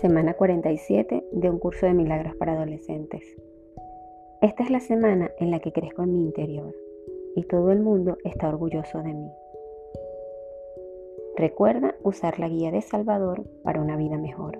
Semana 47 de un curso de milagros para adolescentes. Esta es la semana en la que crezco en mi interior y todo el mundo está orgulloso de mí. Recuerda usar la guía de Salvador para una vida mejor.